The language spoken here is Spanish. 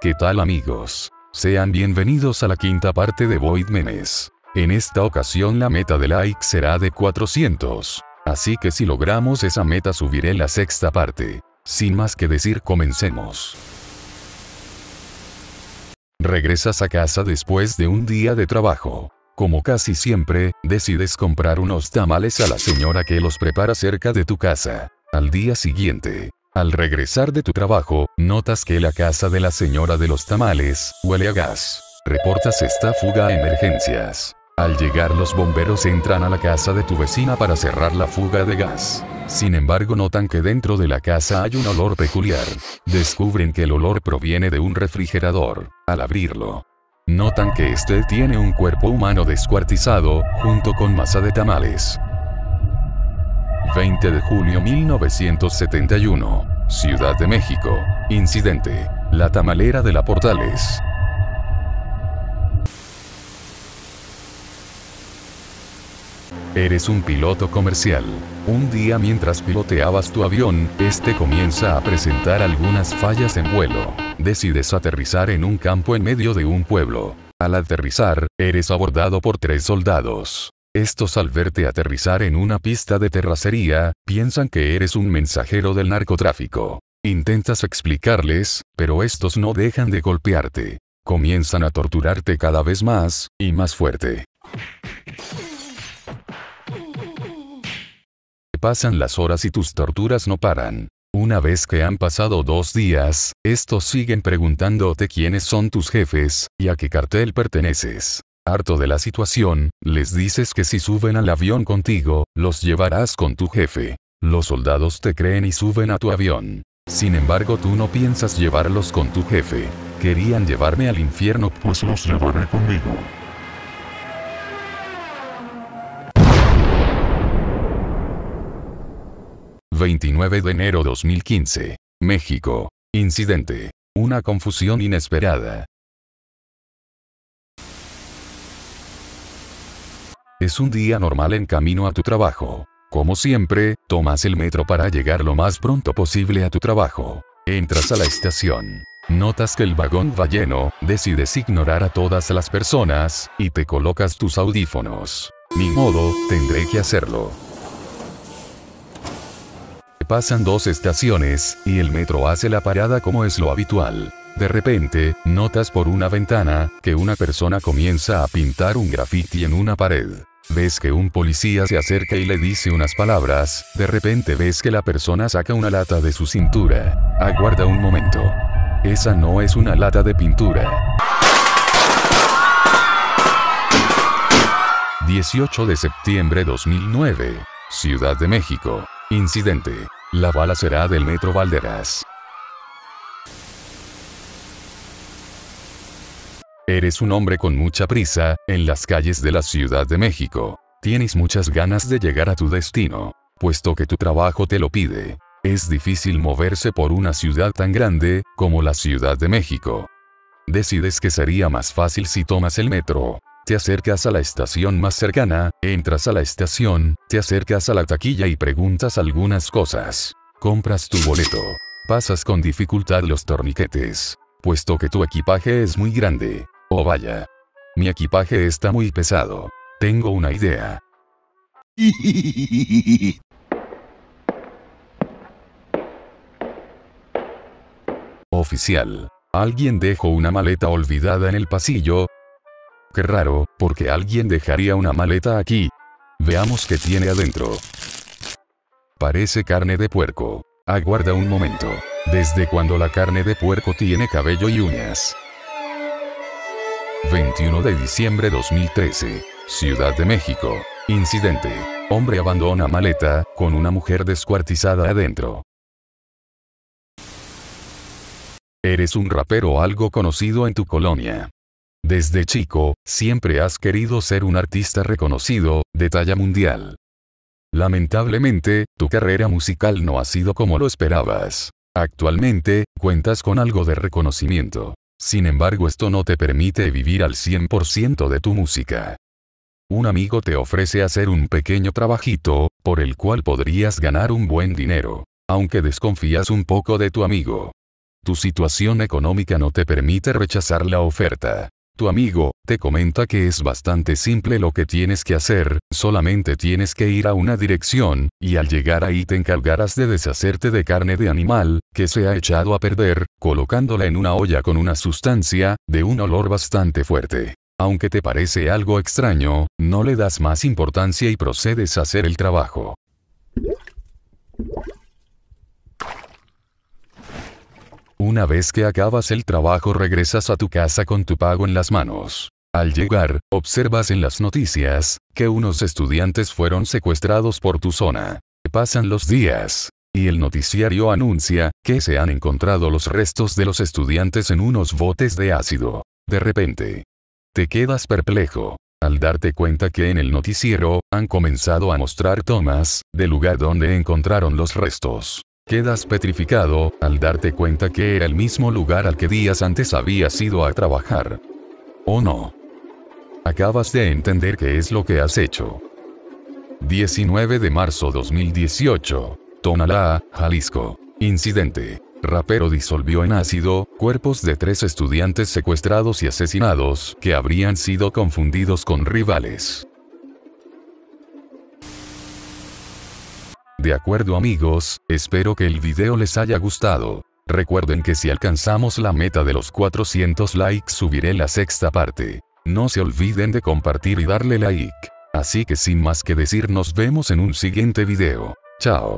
¿Qué tal amigos? Sean bienvenidos a la quinta parte de Void Memes. En esta ocasión la meta de like será de 400. Así que si logramos esa meta subiré la sexta parte. Sin más que decir comencemos. Regresas a casa después de un día de trabajo. Como casi siempre, decides comprar unos tamales a la señora que los prepara cerca de tu casa. Al día siguiente, al regresar de tu trabajo, notas que la casa de la señora de los tamales huele a gas. Reportas esta fuga a emergencias. Al llegar los bomberos entran a la casa de tu vecina para cerrar la fuga de gas. Sin embargo notan que dentro de la casa hay un olor peculiar. Descubren que el olor proviene de un refrigerador. Al abrirlo, notan que este tiene un cuerpo humano descuartizado, junto con masa de tamales. 20 de julio 1971. Ciudad de México. Incidente. La tamalera de la Portales. Eres un piloto comercial. Un día mientras piloteabas tu avión, este comienza a presentar algunas fallas en vuelo. Decides aterrizar en un campo en medio de un pueblo. Al aterrizar, eres abordado por tres soldados. Estos al verte aterrizar en una pista de terracería, piensan que eres un mensajero del narcotráfico. Intentas explicarles, pero estos no dejan de golpearte. Comienzan a torturarte cada vez más, y más fuerte. Pasan las horas y tus torturas no paran. Una vez que han pasado dos días, estos siguen preguntándote quiénes son tus jefes, y a qué cartel perteneces. Harto de la situación, les dices que si suben al avión contigo, los llevarás con tu jefe. Los soldados te creen y suben a tu avión. Sin embargo tú no piensas llevarlos con tu jefe. Querían llevarme al infierno, pues los llevaré conmigo. 29 de enero 2015. México. Incidente. Una confusión inesperada. Es un día normal en camino a tu trabajo. Como siempre, tomas el metro para llegar lo más pronto posible a tu trabajo. Entras a la estación. Notas que el vagón va lleno, decides ignorar a todas las personas, y te colocas tus audífonos. Ni modo, tendré que hacerlo. Pasan dos estaciones, y el metro hace la parada como es lo habitual. De repente, notas por una ventana, que una persona comienza a pintar un graffiti en una pared. Ves que un policía se acerca y le dice unas palabras, de repente ves que la persona saca una lata de su cintura. Aguarda un momento. Esa no es una lata de pintura. 18 de septiembre 2009. Ciudad de México. Incidente. La bala será del Metro Valderas. Eres un hombre con mucha prisa, en las calles de la Ciudad de México. Tienes muchas ganas de llegar a tu destino, puesto que tu trabajo te lo pide. Es difícil moverse por una ciudad tan grande, como la Ciudad de México. Decides que sería más fácil si tomas el metro. Te acercas a la estación más cercana, entras a la estación, te acercas a la taquilla y preguntas algunas cosas. Compras tu boleto. Pasas con dificultad los torniquetes. Puesto que tu equipaje es muy grande. Oh vaya. Mi equipaje está muy pesado. Tengo una idea. Oficial. Alguien dejó una maleta olvidada en el pasillo, Qué raro, porque alguien dejaría una maleta aquí. Veamos qué tiene adentro. Parece carne de puerco. Aguarda un momento. ¿Desde cuando la carne de puerco tiene cabello y uñas? 21 de diciembre 2013. Ciudad de México. Incidente. Hombre abandona maleta, con una mujer descuartizada adentro. Eres un rapero algo conocido en tu colonia. Desde chico, siempre has querido ser un artista reconocido, de talla mundial. Lamentablemente, tu carrera musical no ha sido como lo esperabas. Actualmente, cuentas con algo de reconocimiento. Sin embargo, esto no te permite vivir al 100% de tu música. Un amigo te ofrece hacer un pequeño trabajito, por el cual podrías ganar un buen dinero. Aunque desconfías un poco de tu amigo. Tu situación económica no te permite rechazar la oferta. Tu amigo, te comenta que es bastante simple lo que tienes que hacer, solamente tienes que ir a una dirección, y al llegar ahí te encargarás de deshacerte de carne de animal, que se ha echado a perder, colocándola en una olla con una sustancia, de un olor bastante fuerte. Aunque te parece algo extraño, no le das más importancia y procedes a hacer el trabajo. Una vez que acabas el trabajo regresas a tu casa con tu pago en las manos. Al llegar, observas en las noticias, que unos estudiantes fueron secuestrados por tu zona. Pasan los días. Y el noticiario anuncia, que se han encontrado los restos de los estudiantes en unos botes de ácido. De repente. Te quedas perplejo. Al darte cuenta que en el noticiero, han comenzado a mostrar tomas, del lugar donde encontraron los restos. Quedas petrificado, al darte cuenta que era el mismo lugar al que días antes habías ido a trabajar. ¿O no? Acabas de entender qué es lo que has hecho. 19 de marzo 2018. Tonalá, Jalisco. Incidente. Rapero disolvió en ácido, cuerpos de tres estudiantes secuestrados y asesinados, que habrían sido confundidos con rivales. De acuerdo amigos, espero que el video les haya gustado. Recuerden que si alcanzamos la meta de los 400 likes subiré la sexta parte. No se olviden de compartir y darle like. Así que sin más que decir nos vemos en un siguiente video. Chao.